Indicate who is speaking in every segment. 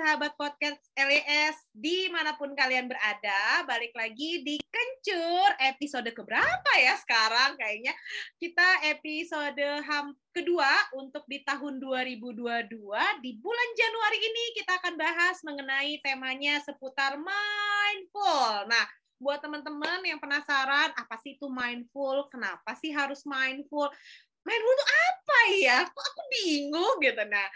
Speaker 1: sahabat podcast LES di mana pun kalian berada. Balik lagi di Kencur episode keberapa ya sekarang kayaknya. Kita episode ham kedua untuk di tahun 2022. Di bulan Januari ini kita akan bahas mengenai temanya seputar mindful. Nah, buat teman-teman yang penasaran apa sih itu mindful, kenapa sih harus mindful, mindful itu apa ya? Kok aku bingung gitu. Nah,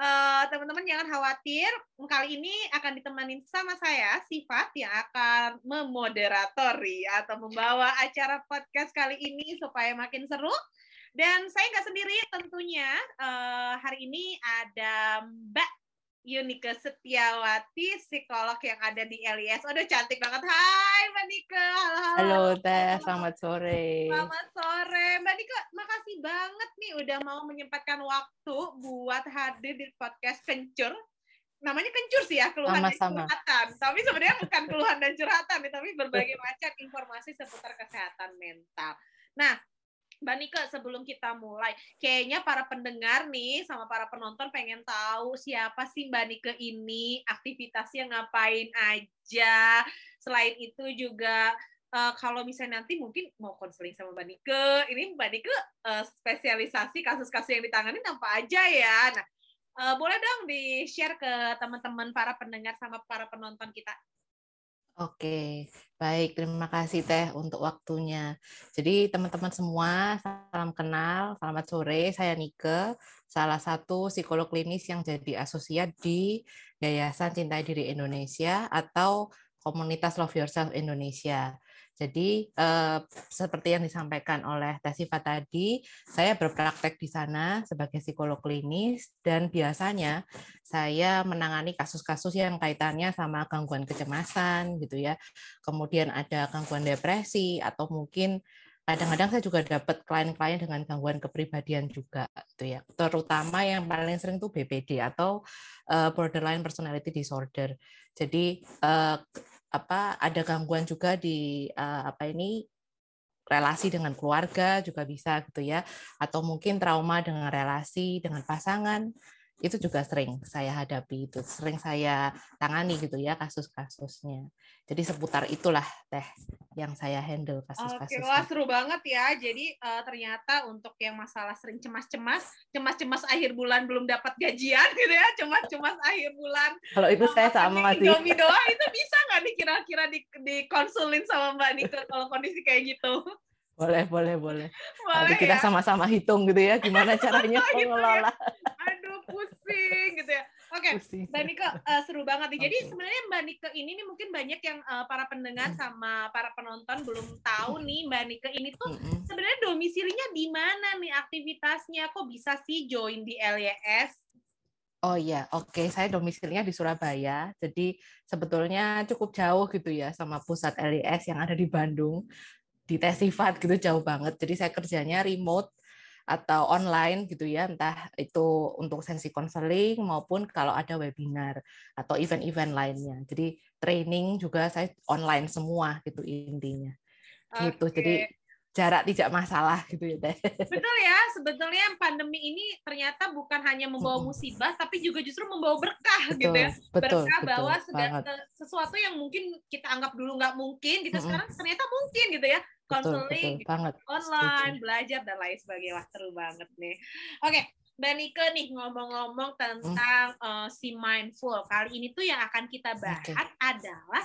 Speaker 1: uh, teman-teman jangan khawatir. Kali ini akan ditemani sama saya, Sifat, yang akan memoderatori atau membawa acara podcast kali ini supaya makin seru. Dan saya nggak sendiri tentunya. Uh, hari ini ada Mbak Yunike Setiawati, psikolog yang ada di LIS. Udah cantik banget. Hai Mbak Nike. Halo,
Speaker 2: halo. Halo Teh, selamat sore.
Speaker 1: Selamat sore. Mbak Nike, makasih banget nih udah mau menyempatkan waktu buat hadir di podcast Kencur. Namanya kencur sih ya, keluhan Sama -sama. dan curhatan. Tapi sebenarnya bukan keluhan dan curhatan, tapi berbagai macam informasi seputar kesehatan mental. Nah, Mbak Nika, sebelum kita mulai, kayaknya para pendengar nih sama para penonton pengen tahu siapa sih Mbak Nika ini, aktivitasnya ngapain aja. Selain itu juga uh, kalau misalnya nanti mungkin mau konseling sama Mbak Nika, ini Mbak Nika uh, spesialisasi kasus-kasus yang ditangani apa aja ya. Nah, uh, boleh dong di-share ke teman-teman para pendengar sama para penonton kita.
Speaker 2: Oke, baik. Terima kasih Teh untuk waktunya. Jadi teman-teman semua, salam kenal, selamat sore. Saya Nike, salah satu psikolog klinis yang jadi asosiat di Yayasan Cintai Diri Indonesia atau Komunitas Love Yourself Indonesia. Jadi eh, seperti yang disampaikan oleh Tesifa tadi, saya berpraktek di sana sebagai psikolog klinis dan biasanya saya menangani kasus-kasus yang kaitannya sama gangguan kecemasan gitu ya. Kemudian ada gangguan depresi atau mungkin kadang-kadang saya juga dapat klien-klien dengan gangguan kepribadian juga gitu ya. Terutama yang paling sering itu BPD atau eh, borderline personality disorder. Jadi eh, apa ada gangguan juga di uh, apa ini relasi dengan keluarga juga bisa gitu ya. Atau mungkin trauma dengan relasi dengan pasangan itu juga sering saya hadapi itu sering saya tangani gitu ya kasus-kasusnya jadi seputar itulah teh yang saya handle kasus-kasusnya.
Speaker 1: Oke, wah seru banget ya. Jadi uh, ternyata untuk yang masalah sering cemas-cemas, cemas-cemas akhir bulan belum dapat gajian gitu ya, cemas-cemas akhir bulan.
Speaker 2: Kalau itu saya sama sih.
Speaker 1: Indomie doang itu bisa nggak nih kira-kira di, di konsulin sama Mbak Nika kalau kondisi kayak gitu?
Speaker 2: Boleh, boleh, boleh. boleh Nanti kita ya? sama-sama hitung gitu ya, gimana caranya gitu mengelola.
Speaker 1: Ya? Aduh, pusing gitu ya. Oke, okay. Mbak Nike uh, seru banget nih. Jadi okay. sebenarnya Mbak Nike ini nih mungkin banyak yang uh, para pendengar hmm. sama para penonton belum tahu nih Mbak Nike ini tuh hmm. sebenarnya domisilinya di mana nih aktivitasnya? Kok bisa sih join di LYS?
Speaker 2: Oh iya, oke. Okay. Saya domisilinya di Surabaya. Jadi sebetulnya cukup jauh gitu ya sama pusat LIS yang ada di Bandung. Di Tesifat gitu jauh banget. Jadi saya kerjanya remote atau online gitu ya, entah itu untuk sensi konseling maupun kalau ada webinar atau event-event lainnya. Jadi training juga saya online semua gitu intinya. Okay. Gitu. Jadi jarak tidak masalah gitu ya.
Speaker 1: Betul ya, sebetulnya pandemi ini ternyata bukan hanya membawa musibah tapi juga justru membawa berkah betul, gitu ya.
Speaker 2: Betul,
Speaker 1: berkah
Speaker 2: betul,
Speaker 1: bahwa segala, sesuatu yang mungkin kita anggap dulu nggak mungkin gitu mm -hmm. sekarang ternyata mungkin gitu ya. Konseling online, Setuju. belajar dan lain sebagainya. Wah, seru banget nih. Oke, Mbak Nike nih ngomong-ngomong tentang hmm. uh, si mindful. Kali ini tuh yang akan kita bahas okay. adalah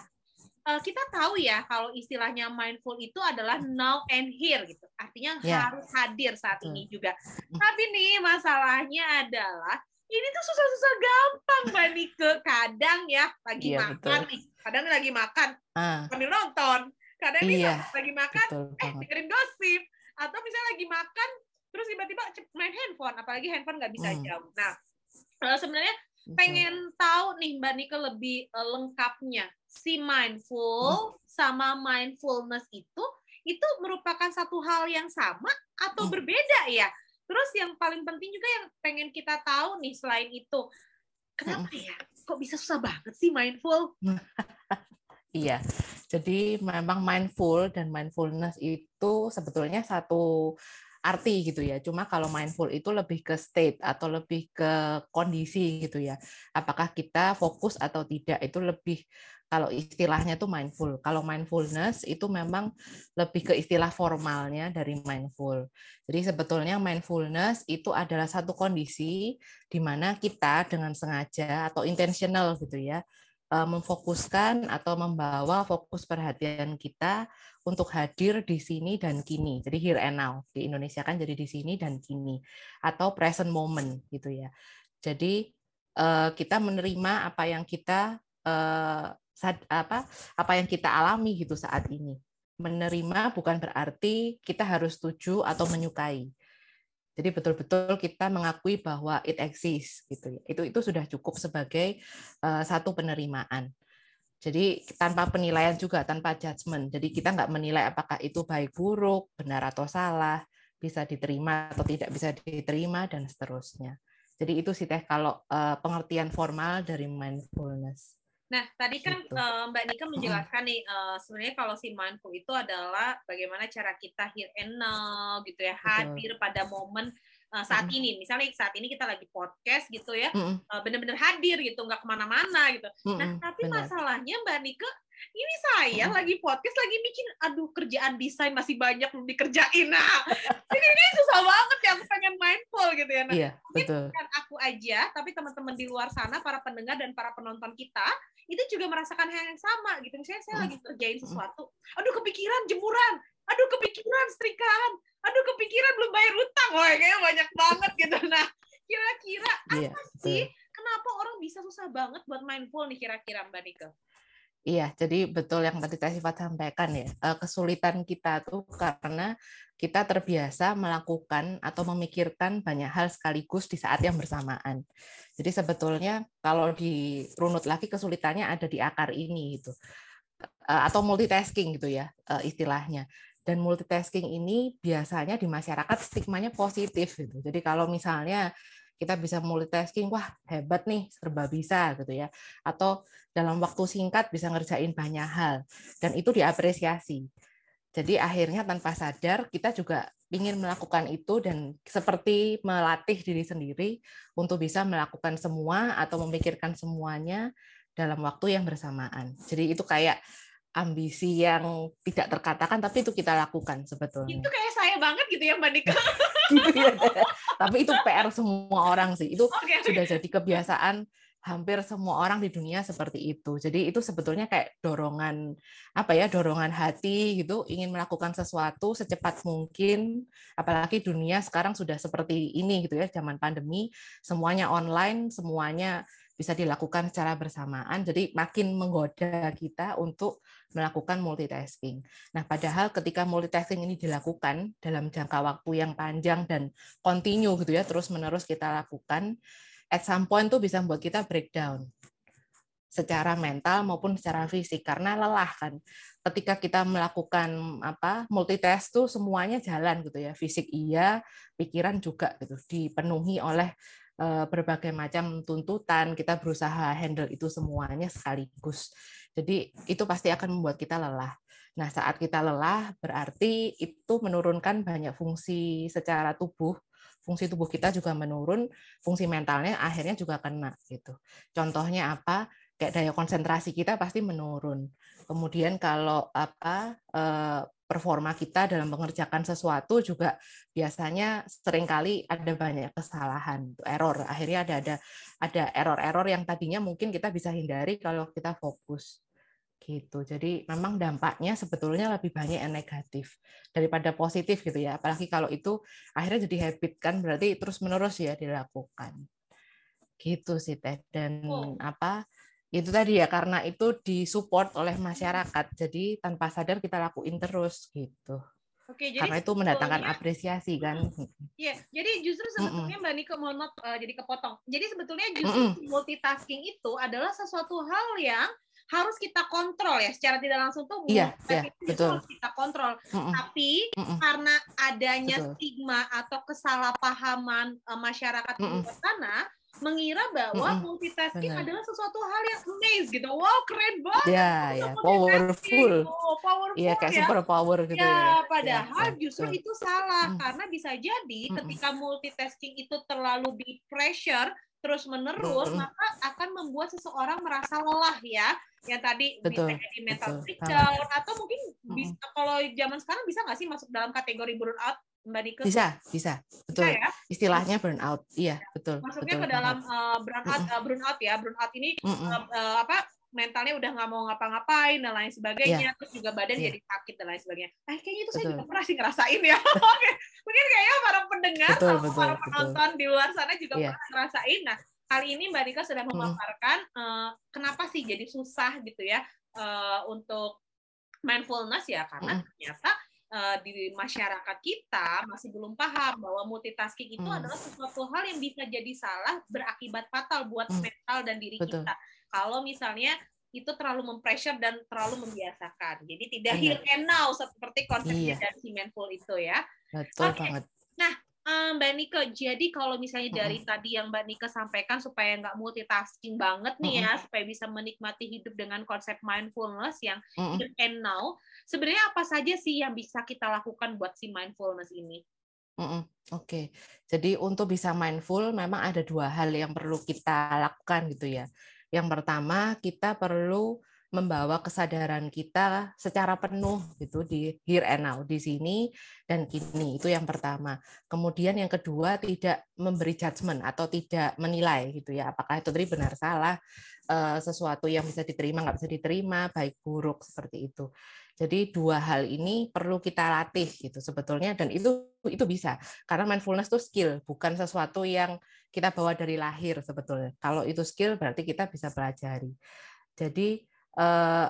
Speaker 1: uh, kita tahu ya kalau istilahnya mindful itu adalah now and here gitu. Artinya yeah. harus hadir saat hmm. ini juga. Tapi nih masalahnya adalah ini tuh susah-susah gampang Mbak Nike. Kadang ya lagi yeah, makan betul. nih, kadang lagi makan uh. sambil nonton. Kadang iya, nih lagi makan, eh dengerin gosip. Atau misalnya lagi makan, terus tiba-tiba main handphone. Apalagi handphone nggak bisa hmm. jauh. Nah, uh, sebenarnya pengen tahu nih Mbak Nike lebih uh, lengkapnya si mindful hmm. sama mindfulness itu itu merupakan satu hal yang sama atau hmm. berbeda ya? Terus yang paling penting juga yang pengen kita tahu nih selain itu, kenapa hmm. ya? Kok bisa susah banget sih mindful?
Speaker 2: iya, jadi memang mindful dan mindfulness itu sebetulnya satu arti gitu ya. Cuma kalau mindful itu lebih ke state atau lebih ke kondisi gitu ya. Apakah kita fokus atau tidak itu lebih kalau istilahnya itu mindful. Kalau mindfulness itu memang lebih ke istilah formalnya dari mindful. Jadi sebetulnya mindfulness itu adalah satu kondisi di mana kita dengan sengaja atau intentional gitu ya memfokuskan atau membawa fokus perhatian kita untuk hadir di sini dan kini. Jadi here and now. Di Indonesia kan jadi di sini dan kini atau present moment gitu ya. Jadi eh, kita menerima apa yang kita eh, apa apa yang kita alami gitu saat ini. Menerima bukan berarti kita harus setuju atau menyukai. Jadi betul-betul kita mengakui bahwa it exists gitu ya. Itu itu sudah cukup sebagai uh, satu penerimaan. Jadi tanpa penilaian juga, tanpa judgement. Jadi kita nggak menilai apakah itu baik buruk, benar atau salah, bisa diterima atau tidak bisa diterima dan seterusnya. Jadi itu sih teh kalau uh, pengertian formal dari mindfulness.
Speaker 1: Nah, tadi kan uh, Mbak Nika menjelaskan nih, uh, sebenarnya kalau si mindful itu adalah bagaimana cara kita here and now, gitu ya, hadir pada momen uh, saat mm. ini. Misalnya saat ini kita lagi podcast gitu ya, mm. uh, benar-benar hadir gitu, nggak ke mana-mana gitu. Mm. Nah, tapi Bener. masalahnya Mbak Nika, ini saya mm. lagi podcast, lagi mikir, aduh kerjaan desain masih banyak belum dikerjain. Nah, ini, ini susah banget ya, aku pengen mindful gitu ya. Nah,
Speaker 2: iya, betul.
Speaker 1: bukan aku aja, tapi teman-teman di luar sana, para pendengar dan para penonton kita, itu juga merasakan hal yang sama gitu. Misalnya saya lagi kerjain sesuatu aduh kepikiran jemuran aduh kepikiran setrikaan aduh kepikiran belum bayar utang. Wah kayaknya banyak banget gitu. Nah kira-kira iya, apa yeah, sih kenapa orang bisa susah banget buat mindful nih kira-kira mbak Nika
Speaker 2: Iya, jadi betul yang tadi Teh Sifat sampaikan ya. Kesulitan kita tuh karena kita terbiasa melakukan atau memikirkan banyak hal sekaligus di saat yang bersamaan. Jadi sebetulnya kalau dirunut lagi kesulitannya ada di akar ini gitu. Eh, atau multitasking gitu ya eh, istilahnya. Dan multitasking ini biasanya di masyarakat stigmanya positif gitu. Jadi kalau misalnya kita bisa multitasking, wah hebat nih, serba bisa gitu ya. Atau dalam waktu singkat bisa ngerjain banyak hal. Dan itu diapresiasi. Jadi akhirnya tanpa sadar kita juga ingin melakukan itu dan seperti melatih diri sendiri untuk bisa melakukan semua atau memikirkan semuanya dalam waktu yang bersamaan. Jadi itu kayak ambisi yang tidak terkatakan tapi itu kita lakukan sebetulnya.
Speaker 1: Itu kayak saya banget gitu ya Mbak Nika.
Speaker 2: tapi itu PR semua orang sih. Itu okay, sudah jadi kebiasaan hampir semua orang di dunia seperti itu. Jadi itu sebetulnya kayak dorongan apa ya, dorongan hati gitu, ingin melakukan sesuatu secepat mungkin. Apalagi dunia sekarang sudah seperti ini gitu ya, zaman pandemi, semuanya online, semuanya bisa dilakukan secara bersamaan. Jadi makin menggoda kita untuk melakukan multitasking. Nah, padahal ketika multitasking ini dilakukan dalam jangka waktu yang panjang dan continue gitu ya, terus-menerus kita lakukan, at some point tuh bisa membuat kita breakdown secara mental maupun secara fisik karena lelah kan. Ketika kita melakukan apa multitask tuh semuanya jalan gitu ya. Fisik iya, pikiran juga gitu dipenuhi oleh eh, berbagai macam tuntutan, kita berusaha handle itu semuanya sekaligus. Jadi itu pasti akan membuat kita lelah. Nah, saat kita lelah berarti itu menurunkan banyak fungsi secara tubuh fungsi tubuh kita juga menurun, fungsi mentalnya akhirnya juga kena gitu. Contohnya apa? Kayak daya konsentrasi kita pasti menurun. Kemudian kalau apa eh, performa kita dalam mengerjakan sesuatu juga biasanya sering kali ada banyak kesalahan, error. Akhirnya ada ada ada error-error yang tadinya mungkin kita bisa hindari kalau kita fokus gitu. Jadi memang dampaknya sebetulnya lebih banyak yang negatif daripada positif gitu ya. Apalagi kalau itu akhirnya jadi habit kan berarti terus-menerus ya dilakukan. Gitu sih Teh. Dan oh. apa itu tadi ya karena itu disupport oleh masyarakat. Jadi tanpa sadar kita lakuin terus gitu. Oke, jadi karena itu mendatangkan apresiasi kan.
Speaker 1: Iya, jadi justru sebetulnya Mbak Niko mohon maaf uh, jadi kepotong. Jadi sebetulnya justru mm -mm. multitasking itu adalah sesuatu hal yang harus kita kontrol ya secara tidak langsung tuh
Speaker 2: iya, iya, betul.
Speaker 1: harus kita kontrol. Mm -mm. Tapi mm -mm. karena adanya betul. stigma atau kesalahpahaman uh, masyarakat mm -mm. di sana, mengira bahwa mm-hmm. multitasking Benar. adalah sesuatu hal yang amazing gitu. Wow, keren banget.
Speaker 2: Ya, ya, powerful. Oh, powerful. Iya, kayak ya. super power gitu ya.
Speaker 1: ya. padahal ya, justru betul. itu salah mm. karena bisa jadi mm-hmm. ketika multitasking itu terlalu di pressure terus menerus mm-hmm. maka akan membuat seseorang merasa lelah ya yang tadi betul, bisa jadi mental breakdown atau mungkin mm-hmm. bisa kalau zaman sekarang bisa nggak sih masuk dalam kategori burnout Mbak Nike?
Speaker 2: Bisa, bisa. Betul. Bisa, ya? Istilahnya burnout. Iya, betul.
Speaker 1: Masuknya
Speaker 2: betul,
Speaker 1: ke dalam uh, burnout, uh, burnout ya. Burnout ini mm -mm. Uh, uh, apa? Mentalnya udah nggak mau ngapa-ngapain dan lain sebagainya, yeah. terus juga badan yeah. jadi sakit dan lain sebagainya. Eh, kayaknya itu betul. saya juga pernah sih ngerasain ya. Oke, mungkin kayaknya para pendengar betul, atau betul, para penonton betul. di luar sana juga yeah. pernah ngerasain. Nah, kali ini Mbak Dika sudah memaparkan mm. uh, kenapa sih jadi susah gitu ya uh, untuk mindfulness ya, karena mm. ternyata uh, di masyarakat kita masih belum paham bahwa multitasking itu hmm. adalah sesuatu hal yang bisa jadi salah berakibat fatal buat hmm. mental dan diri Betul. kita. Kalau misalnya itu terlalu mempressure dan terlalu membiasakan. Jadi tidak Benar. here and now seperti konsepnya iya. dari si mindful itu ya.
Speaker 2: Betul okay. banget.
Speaker 1: Nah, Mbak Nika, jadi kalau misalnya dari mm -hmm. tadi yang Mbak Nika sampaikan supaya nggak multitasking banget nih mm -hmm. ya, supaya bisa menikmati hidup dengan konsep mindfulness yang mm -hmm. here and now, sebenarnya apa saja sih yang bisa kita lakukan buat si mindfulness ini?
Speaker 2: Mm. Oke, okay. jadi untuk bisa mindful memang ada dua hal yang perlu kita lakukan gitu ya. Yang pertama kita perlu membawa kesadaran kita secara penuh gitu di here and now di sini dan kini. Itu yang pertama. Kemudian yang kedua tidak memberi judgement atau tidak menilai gitu ya apakah itu tadi benar salah eh, sesuatu yang bisa diterima nggak bisa diterima baik buruk seperti itu jadi dua hal ini perlu kita latih gitu sebetulnya dan itu itu bisa. Karena mindfulness itu skill bukan sesuatu yang kita bawa dari lahir sebetulnya. Kalau itu skill berarti kita bisa pelajari. Jadi Eh,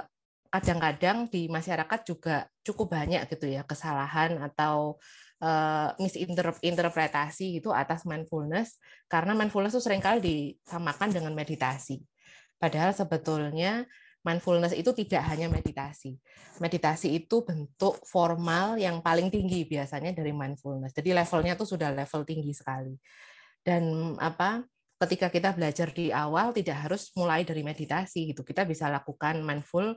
Speaker 2: kadang-kadang di masyarakat juga cukup banyak gitu ya kesalahan atau uh, misinterpretasi gitu atas mindfulness. Karena mindfulness itu sering kali disamakan dengan meditasi. Padahal sebetulnya mindfulness itu tidak hanya meditasi. Meditasi itu bentuk formal yang paling tinggi biasanya dari mindfulness. Jadi levelnya itu sudah level tinggi sekali. Dan apa ketika kita belajar di awal tidak harus mulai dari meditasi gitu. Kita bisa lakukan mindful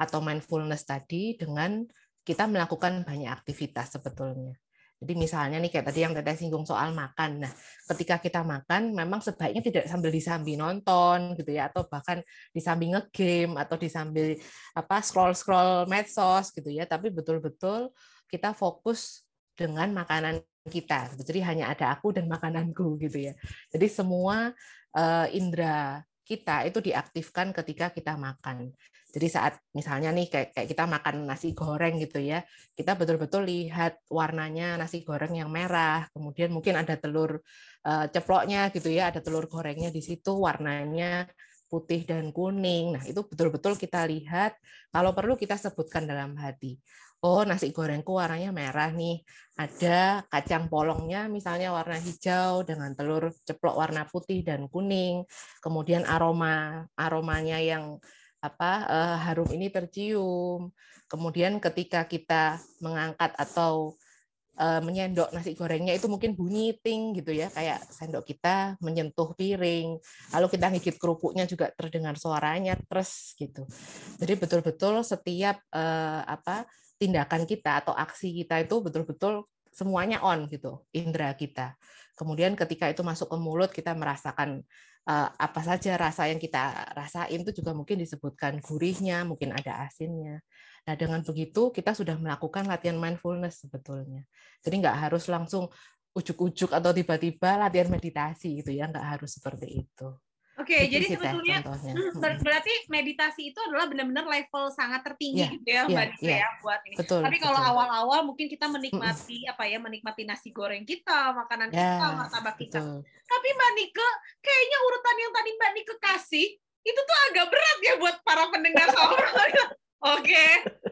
Speaker 2: atau mindfulness tadi dengan kita melakukan banyak aktivitas sebetulnya. Jadi misalnya nih kayak tadi yang Teteh singgung soal makan. Nah, ketika kita makan memang sebaiknya tidak sambil disambi nonton gitu ya atau bahkan disambi ngegame atau disambil apa scroll-scroll medsos gitu ya, tapi betul-betul kita fokus dengan makanan kita. Jadi hanya ada aku dan makananku gitu ya. Jadi semua uh, indera kita itu diaktifkan ketika kita makan. Jadi saat misalnya nih kayak, kayak kita makan nasi goreng gitu ya, kita betul-betul lihat warnanya nasi goreng yang merah, kemudian mungkin ada telur uh, ceploknya gitu ya, ada telur gorengnya di situ warnanya putih dan kuning. Nah, itu betul-betul kita lihat kalau perlu kita sebutkan dalam hati. Oh nasi gorengku warnanya merah nih, ada kacang polongnya misalnya warna hijau dengan telur ceplok warna putih dan kuning, kemudian aroma aromanya yang apa uh, harum ini tercium. Kemudian ketika kita mengangkat atau uh, menyendok nasi gorengnya itu mungkin bunyi ting gitu ya kayak sendok kita menyentuh piring lalu kita ngigit kerupuknya juga terdengar suaranya terus gitu jadi betul-betul setiap uh, apa tindakan kita atau aksi kita itu betul-betul semuanya on gitu indera kita. Kemudian ketika itu masuk ke mulut kita merasakan apa saja rasa yang kita rasain itu juga mungkin disebutkan gurihnya, mungkin ada asinnya. Nah dengan begitu kita sudah melakukan latihan mindfulness sebetulnya. Jadi nggak harus langsung ujuk-ujuk atau tiba-tiba latihan meditasi gitu ya, nggak harus seperti itu.
Speaker 1: Oke, okay, jadi sebetulnya hmm, ber berarti meditasi itu adalah benar-benar level sangat tertinggi yeah, gitu ya, Mbak yeah, yeah. ya buat ini. Betul, Tapi kalau awal-awal mungkin kita menikmati apa ya, menikmati nasi goreng kita, makanan yeah, kita, martabak kita. Betul. Tapi Mbak Nike, kayaknya urutan yang tadi Mbak Nike kasih itu tuh agak berat ya buat para pendengar Oke,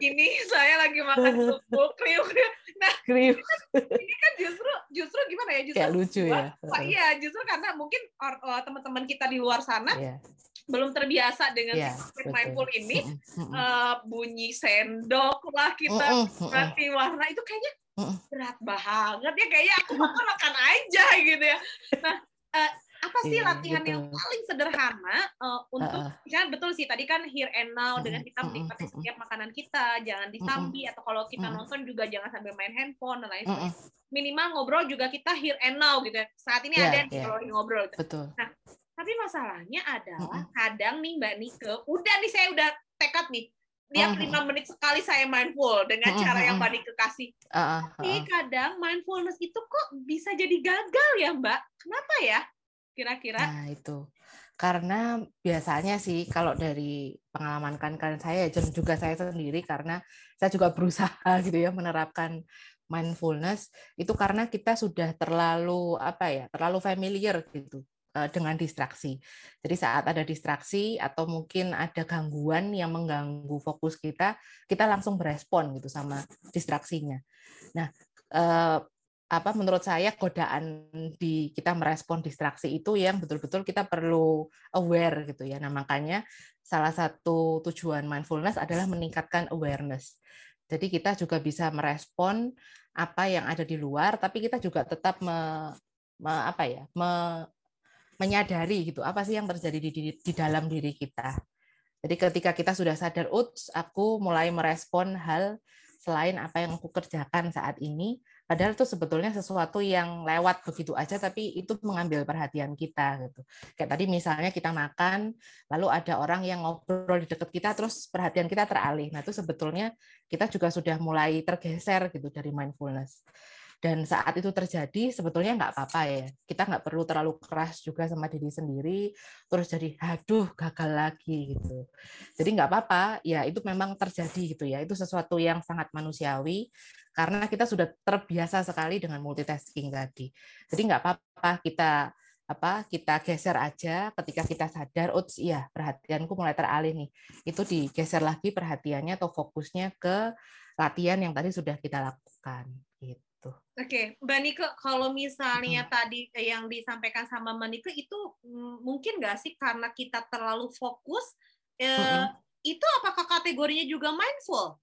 Speaker 1: ini saya lagi makan kerupuk kriuk. Nah, kriuk. ini kan justru justru gimana ya? Justru
Speaker 2: Kayak lucu ya.
Speaker 1: Wah, iya, justru karena mungkin uh, teman-teman kita di luar sana yeah. belum terbiasa dengan yeah, mindful ini uh, bunyi sendok lah kita berarti warna itu kayaknya berat banget ya kayaknya aku makan makan aja gitu ya. Nah, uh, apa sih iya, latihan betul. yang paling sederhana uh, untuk uh, uh. betul sih tadi kan here and now dengan kita menikmati setiap makanan kita, jangan disambi atau kalau kita nonton juga jangan sambil main handphone dan lain sebagainya. Minimal ngobrol juga kita here and now gitu. Ya. Saat ini yeah, ada yeah. kalau ngobrol. Gitu. Betul. Nah, tapi masalahnya adalah kadang nih Mbak Nike, udah nih saya udah tekad nih tiap lima menit sekali saya mindful dengan cara yang Mbak Nike kasih. Tapi kadang mindfulness itu kok bisa jadi gagal ya Mbak? Kenapa ya? Kira-kira?
Speaker 2: Nah, itu. Karena biasanya sih kalau dari pengalaman kan kan saya dan juga saya sendiri karena saya juga berusaha gitu ya menerapkan mindfulness itu karena kita sudah terlalu apa ya, terlalu familiar gitu eh, dengan distraksi. Jadi saat ada distraksi atau mungkin ada gangguan yang mengganggu fokus kita, kita langsung berespon gitu sama distraksinya. Nah, eh, apa menurut saya godaan di kita merespon distraksi itu yang betul-betul kita perlu aware gitu ya. Nah, makanya salah satu tujuan mindfulness adalah meningkatkan awareness. Jadi kita juga bisa merespon apa yang ada di luar tapi kita juga tetap me, me apa ya? Me, menyadari gitu apa sih yang terjadi di, di, di dalam diri kita. Jadi ketika kita sudah sadar, "Uts, aku mulai merespon hal selain apa yang aku kerjakan saat ini, Padahal itu sebetulnya sesuatu yang lewat begitu aja, tapi itu mengambil perhatian kita gitu. Kayak tadi misalnya kita makan, lalu ada orang yang ngobrol di dekat kita, terus perhatian kita teralih. Nah itu sebetulnya kita juga sudah mulai tergeser gitu dari mindfulness. Dan saat itu terjadi, sebetulnya nggak apa-apa ya. Kita nggak perlu terlalu keras juga sama diri sendiri, terus jadi, aduh, gagal lagi gitu. Jadi nggak apa-apa, ya itu memang terjadi gitu ya. Itu sesuatu yang sangat manusiawi karena kita sudah terbiasa sekali dengan multitasking tadi. Jadi nggak apa-apa kita apa kita geser aja ketika kita sadar, oh iya perhatianku mulai teralih nih. Itu digeser lagi perhatiannya atau fokusnya ke latihan yang tadi sudah kita lakukan gitu.
Speaker 1: Oke, Mbak Nike, kalau misalnya hmm. tadi yang disampaikan sama Mbak Nike itu mm, mungkin nggak sih karena kita terlalu fokus, hmm. itu apakah kategorinya juga mindful?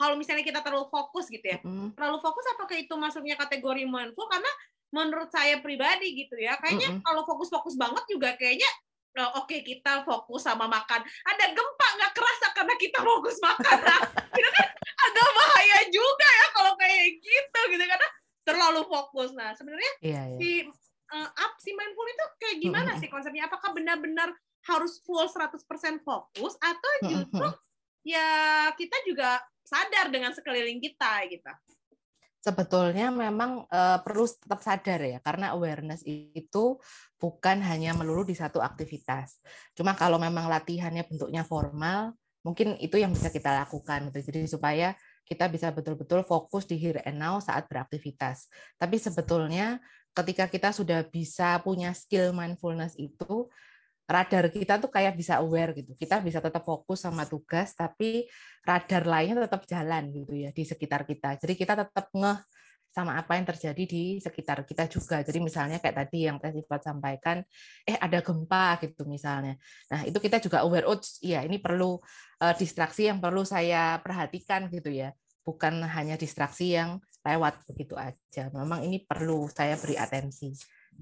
Speaker 1: kalau misalnya kita terlalu fokus gitu ya, mm. terlalu fokus apakah itu masuknya kategori mindful? Karena menurut saya pribadi gitu ya, kayaknya mm kalau fokus-fokus banget juga kayaknya oke okay, kita fokus sama makan. Ada gempa nggak kerasa karena kita fokus makan. Nah, itu kan agak bahaya juga ya kalau kayak gitu gitu karena terlalu fokus. Nah sebenarnya yeah, yeah. si uh, up si mindful itu kayak gimana mm sih konsepnya? Apakah benar-benar harus full 100% fokus atau justru ya kita juga sadar dengan sekeliling kita gitu.
Speaker 2: Sebetulnya memang uh, perlu tetap sadar ya, karena awareness itu bukan hanya melulu di satu aktivitas. Cuma kalau memang latihannya bentuknya formal, mungkin itu yang bisa kita lakukan. Gitu. Jadi supaya kita bisa betul-betul fokus di here and now saat beraktivitas. Tapi sebetulnya ketika kita sudah bisa punya skill mindfulness itu, radar kita tuh kayak bisa aware gitu. Kita bisa tetap fokus sama tugas, tapi radar lainnya tetap jalan gitu ya di sekitar kita. Jadi kita tetap ngeh sama apa yang terjadi di sekitar kita juga. Jadi misalnya kayak tadi yang Teh Sifat sampaikan, eh ada gempa gitu misalnya. Nah itu kita juga aware, oh iya ini perlu uh, distraksi yang perlu saya perhatikan gitu ya. Bukan hanya distraksi yang lewat begitu aja. Memang ini perlu saya beri atensi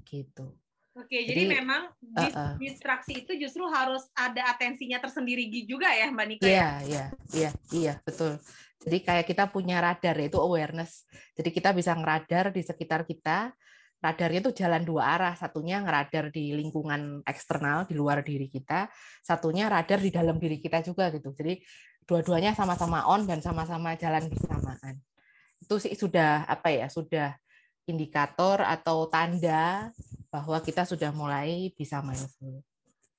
Speaker 2: gitu.
Speaker 1: Oke, jadi, jadi memang dis uh, uh. distraksi itu justru harus ada atensinya tersendiri juga ya, Mbak Nika?
Speaker 2: Ya? Iya, iya, iya, iya, betul. Jadi kayak kita punya radar yaitu awareness. Jadi kita bisa ngeradar di sekitar kita. Radarnya itu jalan dua arah. Satunya ngeradar di lingkungan eksternal di luar diri kita, satunya radar di dalam diri kita juga gitu. Jadi dua-duanya sama-sama on dan sama-sama jalan bersamaan. Itu sih sudah apa ya? Sudah indikator atau tanda bahwa kita sudah mulai bisa mindful.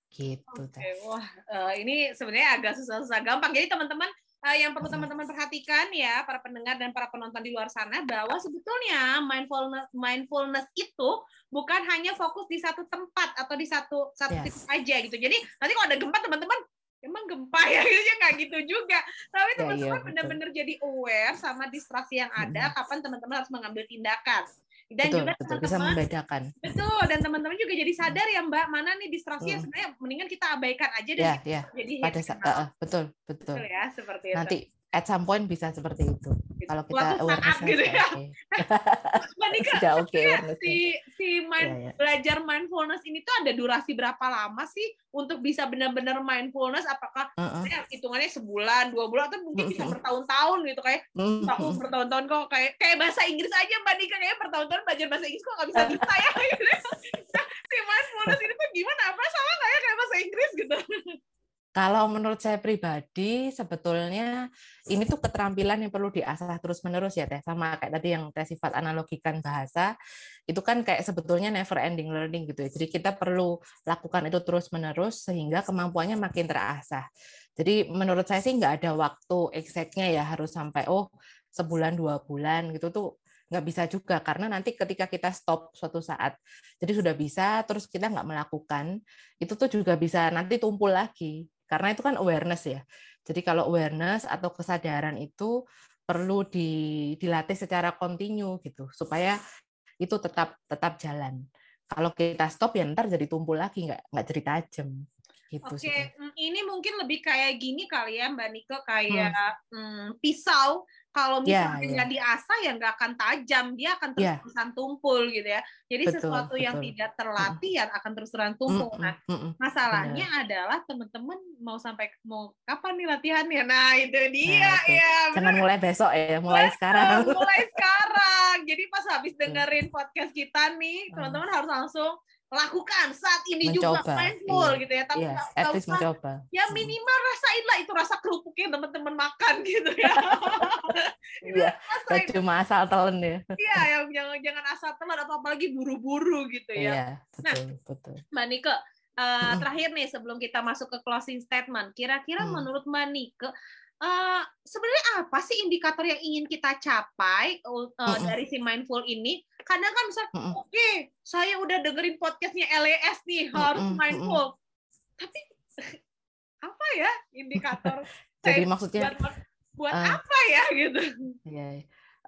Speaker 2: Gitu.
Speaker 1: Okay, wah, uh, ini sebenarnya agak susah-susah gampang. Jadi teman-teman uh, yang perlu teman-teman perhatikan ya para pendengar dan para penonton di luar sana bahwa sebetulnya mindfulness mindfulness itu bukan hanya fokus di satu tempat atau di satu satu yes. titik aja gitu. Jadi nanti kalau ada gempa teman-teman emang gempa ya gitu ya nggak gitu juga tapi teman-teman ya, ya, benar-benar jadi aware sama distraksi yang ada hmm. kapan teman-teman harus mengambil tindakan dan
Speaker 2: betul, juga betul, bisa membedakan.
Speaker 1: Betul dan teman-teman juga jadi sadar ya mbak mana nih distraksi hmm. yang sebenarnya mendingan kita abaikan aja
Speaker 2: dan ya, ya. jadi pada saat uh, betul betul. Betul
Speaker 1: ya seperti
Speaker 2: nanti
Speaker 1: itu
Speaker 2: at some point bisa seperti itu kalau kita awareness
Speaker 1: gitu ya. Okay. Mbak Nika, Sudah okay, si si main, yeah, yeah. belajar mindfulness ini tuh ada durasi berapa lama sih untuk bisa benar-benar mindfulness? Apakah uh -uh. hitungannya sebulan, dua bulan, atau mungkin uh -huh. bisa bertahun-tahun gitu kayak uh -huh. tahun bertahun-tahun kok kayak kayak bahasa Inggris aja Mbak Nika kayak bertahun-tahun belajar bahasa Inggris kok nggak bisa bisa ya gitu. si mindfulness ini tuh gimana? Apa sama nggak ya kayak bahasa Inggris gitu?
Speaker 2: Kalau menurut saya pribadi, sebetulnya ini tuh keterampilan yang perlu diasah terus-menerus ya, Teh. Sama kayak tadi yang Teh sifat analogikan bahasa, itu kan kayak sebetulnya never ending learning gitu ya. Jadi kita perlu lakukan itu terus-menerus sehingga kemampuannya makin terasah. Jadi menurut saya sih nggak ada waktu exactnya ya harus sampai oh sebulan dua bulan gitu tuh nggak bisa juga karena nanti ketika kita stop suatu saat jadi sudah bisa terus kita nggak melakukan itu tuh juga bisa nanti tumpul lagi karena itu kan awareness ya. Jadi kalau awareness atau kesadaran itu perlu dilatih secara kontinu gitu supaya itu tetap tetap jalan. Kalau kita stop ya ntar jadi tumpul lagi nggak nggak jadi tajam. Gitu
Speaker 1: Oke, okay. Mm, ini mungkin lebih kayak gini kali ya Mbak Nike kayak hmm. Hmm, pisau kalau ya, misalnya yeah, yeah. diasah ya nggak akan tajam, dia akan ya. terus-terusan yeah. tumpul gitu ya. Jadi betul, sesuatu betul. yang tidak terlatih ya akan terus-terusan tumpul. Nah, masalahnya Benar. adalah teman-teman mau sampai mau kapan nih latihannya? Nah, itu dia nah, itu. ya.
Speaker 2: Jangan mulai besok ya, mulai sekarang.
Speaker 1: Mulai sekarang. Jadi pas habis dengerin podcast kita nih, teman-teman harus langsung lakukan saat ini mencoba. juga mindful iya. gitu ya tapi
Speaker 2: yes, at least mencoba
Speaker 1: ya hmm. minimal rasain lah itu rasa kerupuk yang teman-teman makan gitu ya
Speaker 2: iya cuma asal telan ya
Speaker 1: iya yang jangan jangan asal telan atau apalagi buru-buru gitu ya iya, nah, betul, nah betul. mbak Nike uh, terakhir nih sebelum kita masuk ke closing statement kira-kira hmm. menurut mbak Nike uh, sebenarnya apa sih indikator yang ingin kita capai uh, uh dari si mindful ini? Kadang kan misal, uh oke, okay, saya udah dengerin podcastnya LES nih, harus uh mindful. Tapi apa ya indikator?
Speaker 2: Jadi maksudnya
Speaker 1: buat, buat uh, apa ya gitu?
Speaker 2: Iya.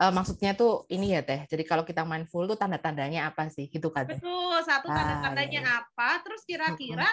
Speaker 2: Uh, maksudnya tuh ini ya teh. Jadi kalau kita mindful tuh tanda-tandanya apa sih? Gitu kan?
Speaker 1: Betul. Satu ah, tanda-tandanya ah, iya. apa? Terus kira-kira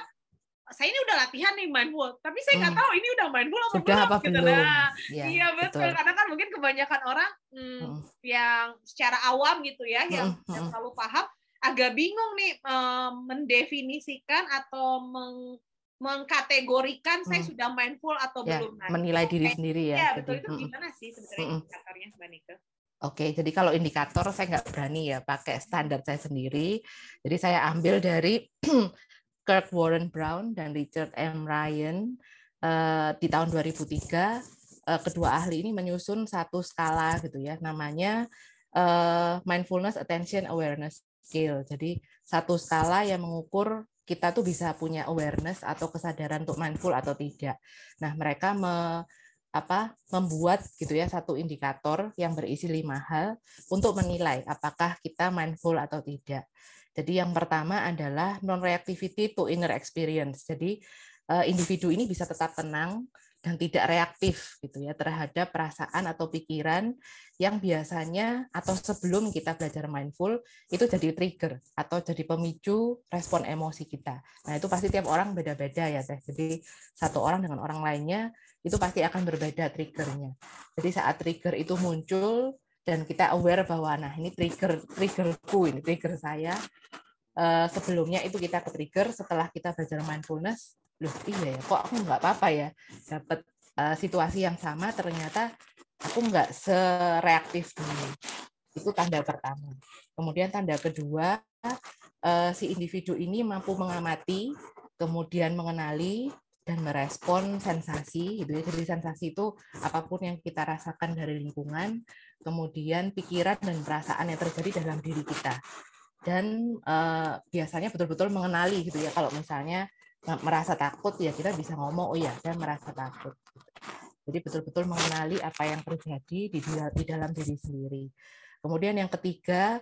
Speaker 1: saya ini udah latihan nih mindful, tapi saya nggak hmm. tahu ini udah mindful apa
Speaker 2: Sudah belum. Apa
Speaker 1: gitu.
Speaker 2: belum.
Speaker 1: Nah, ya, iya betul. betul. Karena kan mungkin kebanyakan orang hmm, hmm. yang secara awam gitu ya, hmm. yang, hmm. yang terlalu paham, agak bingung nih um, mendefinisikan atau meng, mengkategorikan hmm. saya sudah mindful atau
Speaker 2: ya,
Speaker 1: belum.
Speaker 2: Nah, menilai diri sendiri ya.
Speaker 1: Iya betul itu gimana sih sebenarnya hmm. indikatornya Mbak Nika?
Speaker 2: Oke, jadi kalau indikator saya nggak berani ya pakai standar saya sendiri. Jadi saya ambil dari Kirk Warren Brown dan Richard M. Ryan uh, di tahun 2003 uh, eh, kedua ahli ini menyusun satu skala gitu ya namanya uh, mindfulness attention awareness scale. Jadi satu skala yang mengukur kita tuh bisa punya awareness atau kesadaran untuk mindful atau tidak. Nah, mereka me, apa membuat gitu ya satu indikator yang berisi lima hal untuk menilai apakah kita mindful atau tidak. Jadi yang pertama adalah non-reactivity to inner experience. Jadi eh, individu ini bisa tetap tenang dan tidak reaktif gitu ya terhadap perasaan atau pikiran yang biasanya atau sebelum kita belajar mindful itu jadi trigger atau jadi pemicu respon emosi kita. Nah, itu pasti tiap orang beda-beda ya, Teh. Jadi satu orang dengan orang lainnya itu pasti akan berbeda triggernya. Jadi saat trigger itu muncul dan kita aware bahwa nah ini trigger triggerku ini trigger saya. Uh, sebelumnya itu kita ke trigger setelah kita belajar mindfulness loh iya ya kok aku nggak apa-apa ya dapat uh, situasi yang sama ternyata aku nggak sereaktif dulu itu tanda pertama. Kemudian tanda kedua uh, si individu ini mampu mengamati kemudian mengenali dan merespon sensasi gitu ya. Jadi sensasi itu apa pun yang kita rasakan dari lingkungan, kemudian pikiran dan perasaan yang terjadi dalam diri kita. Dan uh, biasanya betul-betul mengenali gitu ya. Kalau misalnya merasa takut ya kita bisa ngomong oh ya saya merasa takut. Jadi betul-betul mengenali apa yang terjadi di di dalam diri sendiri. Kemudian yang ketiga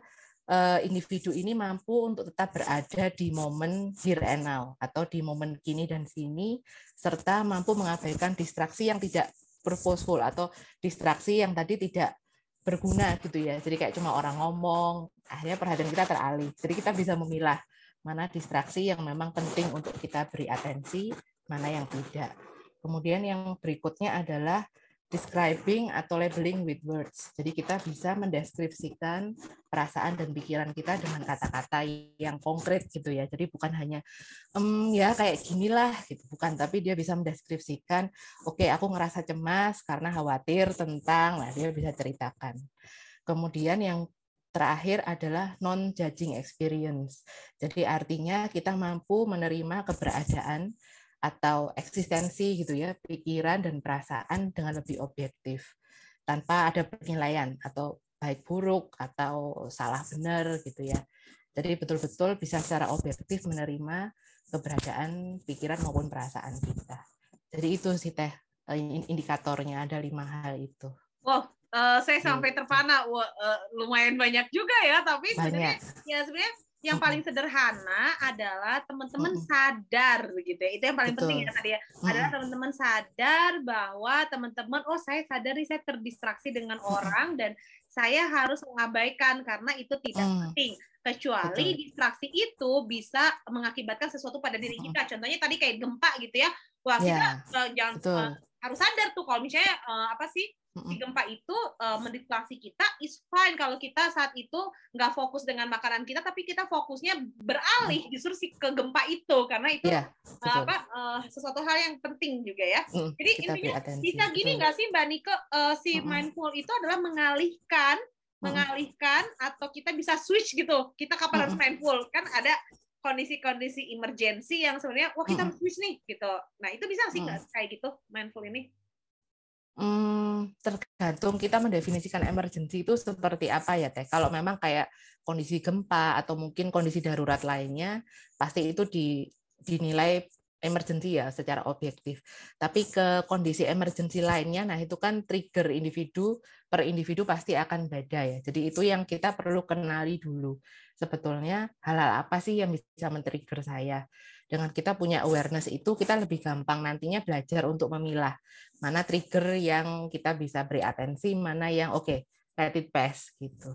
Speaker 2: Eh, individu ini mampu untuk tetap berada di momen here and now atau di momen kini dan sini serta mampu mengabaikan distraksi yang tidak purposeful atau distraksi yang tadi tidak berguna gitu ya. Jadi kayak cuma orang ngomong, akhirnya perhatian kita teralih. Jadi kita bisa memilah mana distraksi yang memang penting untuk kita beri atensi, mana yang tidak. Kemudian yang berikutnya adalah describing atau labeling with words. Jadi kita bisa mendeskripsikan perasaan dan pikiran kita dengan kata-kata yang konkret gitu ya. Jadi bukan hanya um, ya kayak ginilah gitu, bukan. Tapi dia bisa mendeskripsikan, oke okay, aku ngerasa cemas karena khawatir tentang, nah dia bisa ceritakan. Kemudian yang terakhir adalah non-judging experience. Jadi artinya kita mampu menerima keberadaan atau eksistensi gitu ya pikiran dan perasaan dengan lebih objektif. Tanpa ada penilaian atau baik buruk atau salah benar gitu ya. Jadi betul-betul bisa secara objektif menerima keberadaan pikiran maupun perasaan kita. Jadi itu sih teh eh, indikatornya ada lima hal itu.
Speaker 1: Wow uh, saya sampai gitu. terpana. Wah, uh, lumayan banyak juga ya tapi sebenarnya ya sebenarnya yang paling sederhana adalah teman-teman sadar begitu ya. Itu yang paling Betul. penting ya tadi ya. Adalah teman-teman sadar bahwa teman-teman oh saya sadar saya terdistraksi dengan orang dan saya harus mengabaikan karena itu tidak mm. penting. Kecuali Betul. distraksi itu bisa mengakibatkan sesuatu pada diri kita. Contohnya tadi kayak gempa gitu ya. Wah, kita uh, jangan uh, harus sadar tuh kalau misalnya uh, apa sih si gempa itu uh, mendistraksi kita is fine kalau kita saat itu nggak fokus dengan makanan kita tapi kita fokusnya beralih justru si ke gempa itu karena itu yeah, iya, uh, apa uh, sesuatu hal yang penting juga ya. Mm, jadi intinya bisa gini nggak sih mbak Nike? Uh, si mm -hmm. mindful itu adalah mengalihkan mengalihkan atau kita bisa switch gitu. Kita kapan mm -hmm. harus mindful? Kan ada kondisi-kondisi emergency yang sebenarnya wah kita harus switch nih gitu. Nah itu bisa sih nggak kayak gitu mindful ini
Speaker 2: Hmm, tergantung kita mendefinisikan emergency itu seperti apa ya teh. Kalau memang kayak kondisi gempa atau mungkin kondisi darurat lainnya, pasti itu di, dinilai emergency ya secara objektif. Tapi ke kondisi emergency lainnya, nah itu kan trigger individu per individu pasti akan beda ya. Jadi itu yang kita perlu kenali dulu. Sebetulnya hal-hal apa sih yang bisa men-trigger saya? Dengan kita punya awareness itu kita lebih gampang nantinya belajar untuk memilah mana trigger yang kita bisa beri atensi mana yang oke okay, let it pass gitu.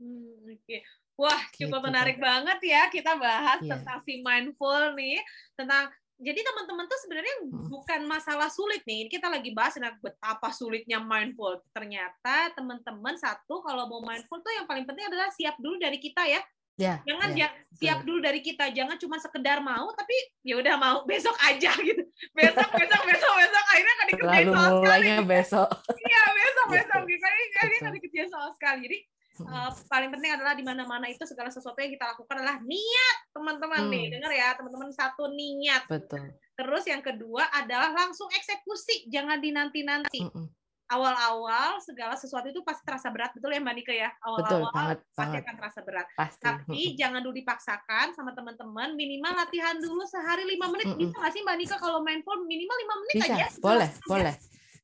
Speaker 1: Hmm, Oke, okay. wah cukup gitu, menarik banget ya kita bahas yeah. tentang si mindful nih tentang jadi teman-teman tuh sebenarnya hmm. bukan masalah sulit nih. Kita lagi bahas betapa sulitnya mindful. Ternyata teman-teman satu kalau mau mindful tuh yang paling penting adalah siap dulu dari kita ya. Ya, jangan ya, siap dulu dari kita, jangan cuma sekedar mau, tapi ya udah mau besok aja gitu. Besok, besok, besok, besok, akhirnya kan dikerjain
Speaker 2: sama mulainya sekali. besok.
Speaker 1: Iya besok, ya, besok, gitu. Akhirnya kan dikerjain sama sekali. Jadi uh, paling penting adalah di mana-mana itu segala sesuatu yang kita lakukan adalah niat, teman-teman hmm. nih. Dengar ya, teman-teman satu niat.
Speaker 2: Betul.
Speaker 1: Terus yang kedua adalah langsung eksekusi, jangan dinanti-nanti. Mm -mm awal-awal segala sesuatu itu pasti terasa berat betul ya Mbak Nika ya awal-awal pasti banget. akan terasa berat pasti. tapi jangan dulu dipaksakan sama teman-teman minimal latihan dulu sehari lima menit mm -mm. bisa nggak sih Mbak Nika kalau main phone minimal lima menit
Speaker 2: bisa.
Speaker 1: aja
Speaker 2: boleh ya? boleh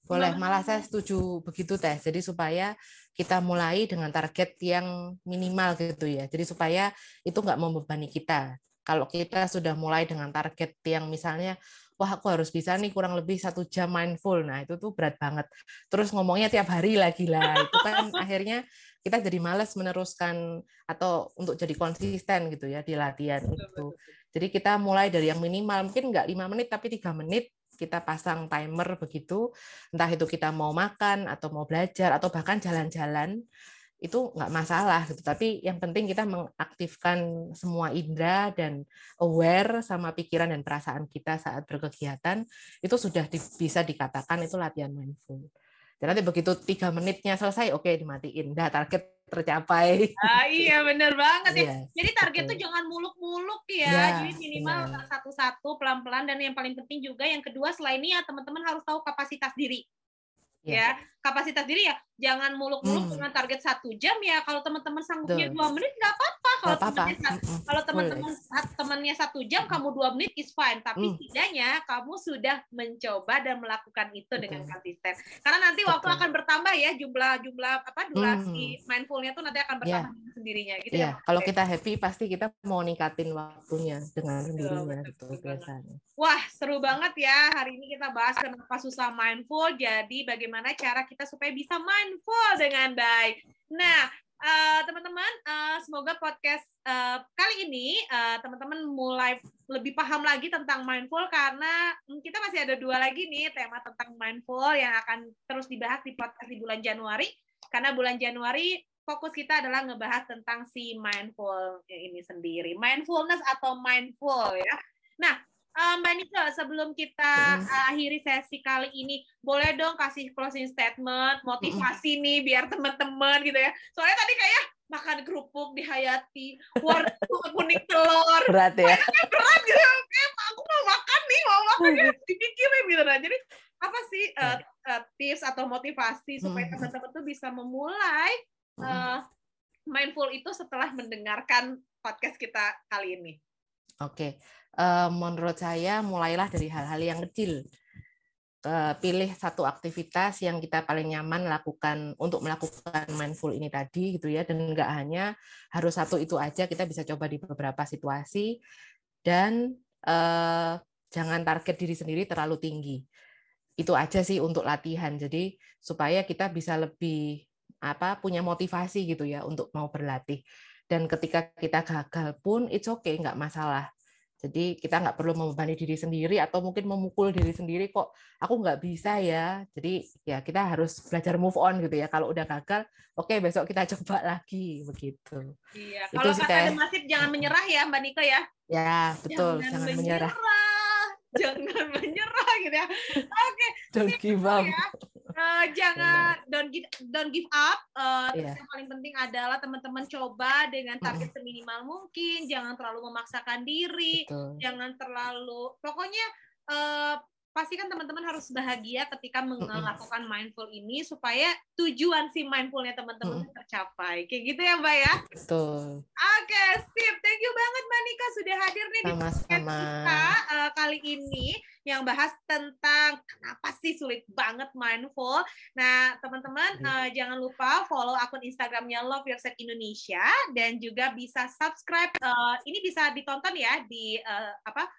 Speaker 2: boleh malah saya setuju begitu teh jadi supaya kita mulai dengan target yang minimal gitu ya jadi supaya itu nggak membebani kita kalau kita sudah mulai dengan target yang misalnya wah aku harus bisa nih kurang lebih satu jam mindful. Nah itu tuh berat banget. Terus ngomongnya tiap hari lagi lah. Itu kan akhirnya kita jadi males meneruskan atau untuk jadi konsisten gitu ya di latihan itu. Jadi kita mulai dari yang minimal mungkin nggak lima menit tapi tiga menit kita pasang timer begitu entah itu kita mau makan atau mau belajar atau bahkan jalan-jalan itu nggak masalah gitu. Tapi yang penting kita mengaktifkan semua indera dan aware sama pikiran dan perasaan kita saat berkegiatan itu sudah di, bisa dikatakan itu latihan mindful. Dan nanti begitu tiga menitnya selesai oke okay, dimatiin. Dah target tercapai.
Speaker 1: Ah iya bener banget ya. Iya, jadi target betul. tuh jangan muluk-muluk ya, ya jadi minimal satu-satu pelan-pelan dan yang paling penting juga yang kedua selain ini ya teman-teman harus tahu kapasitas diri. Ya, ya kapasitas diri ya jangan muluk-muluk hmm. dengan target satu jam ya kalau teman-teman sanggupnya dua menit nggak apa-apa kalau temannya kalau teman-teman temannya satu jam kamu dua menit is fine tapi hmm. setidaknya kamu sudah mencoba dan melakukan itu Betul. dengan konsisten karena nanti Betul. waktu akan bertambah ya jumlah jumlah apa durasi hmm. mindfulnya tuh nanti akan bertambah yeah. sendirinya gitu
Speaker 2: yeah. ya kalau kita happy pasti kita mau ningkatin waktunya dengan sendirinya gitu biasanya
Speaker 1: wah seru banget ya hari ini kita bahas kenapa susah mindful jadi bagaimana cara kita supaya bisa mindful dengan baik. Nah, uh, teman-teman, uh, semoga podcast uh, kali ini uh, teman-teman mulai lebih paham lagi tentang mindful karena hmm, kita masih ada dua lagi nih tema tentang mindful yang akan terus dibahas di podcast di bulan Januari. Karena bulan Januari fokus kita adalah ngebahas tentang si mindful ini sendiri, mindfulness atau mindful ya. Nah, Uh, Mbak Nika, sebelum kita uh, akhiri sesi kali ini, boleh dong kasih closing statement, motivasi nih biar teman-teman gitu ya. Soalnya tadi kayak makan kerupuk di Hayati, wortel kuning telur.
Speaker 2: Berat ya?
Speaker 1: berat gitu. Kayak aku mau makan nih, mau makan ya dipikirin gitu. Nah, jadi apa sih uh, uh, tips atau motivasi supaya teman-teman tuh bisa memulai uh, mindful itu setelah mendengarkan podcast kita kali ini?
Speaker 2: Oke, uh, menurut saya mulailah dari hal-hal yang kecil. Uh, pilih satu aktivitas yang kita paling nyaman lakukan untuk melakukan mindful ini tadi gitu ya. Dan nggak hanya harus satu itu aja kita bisa coba di beberapa situasi. Dan uh, jangan target diri sendiri terlalu tinggi. Itu aja sih untuk latihan. Jadi supaya kita bisa lebih apa punya motivasi gitu ya untuk mau berlatih dan ketika kita gagal pun it's okay nggak masalah jadi kita nggak perlu membebani diri sendiri atau mungkin memukul diri sendiri kok aku nggak bisa ya. Jadi ya kita harus belajar move on gitu ya. Kalau udah gagal, oke okay, besok kita coba lagi begitu.
Speaker 1: Iya. Kalau kata masif jangan menyerah ya Mbak Nika ya.
Speaker 2: Ya betul, jangan, jangan menyerah.
Speaker 1: menyerah. jangan menyerah gitu ya. Oke. Okay.
Speaker 2: Don't give up. Ya
Speaker 1: uh, jangan don't give don't give up. Uh, yeah. Yang paling penting adalah teman-teman coba dengan target mm. seminimal mungkin. Jangan terlalu memaksakan diri. Betul. Jangan terlalu pokoknya uh, pastikan teman-teman harus bahagia ketika melakukan mindful ini supaya tujuan si mindfulnya teman-teman tercapai. Kayak gitu ya, Mbak ya?
Speaker 2: Betul.
Speaker 1: Oke, okay, sip. Thank you banget Mbak Nika sudah hadir nih
Speaker 2: Sama-sama. di
Speaker 1: podcast kita uh, kali ini yang bahas tentang kenapa sih sulit banget mindful. Nah, teman-teman uh, jangan lupa follow akun Instagramnya Love Yourself Indonesia dan juga bisa subscribe. Uh, ini bisa ditonton ya di uh, apa?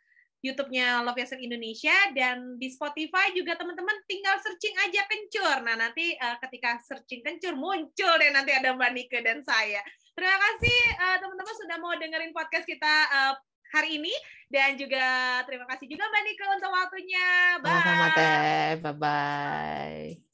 Speaker 1: YouTube-nya Love Yourself Indonesia dan di Spotify juga teman-teman tinggal searching aja kencur. Nah, nanti uh, ketika searching kencur muncul deh nanti ada Mbak Nike dan saya. Terima kasih uh, teman-teman sudah mau dengerin podcast kita uh, hari ini dan juga terima kasih juga Mbak Nike untuk waktunya.
Speaker 2: Bye. Sama-sama Teh. Bye bye.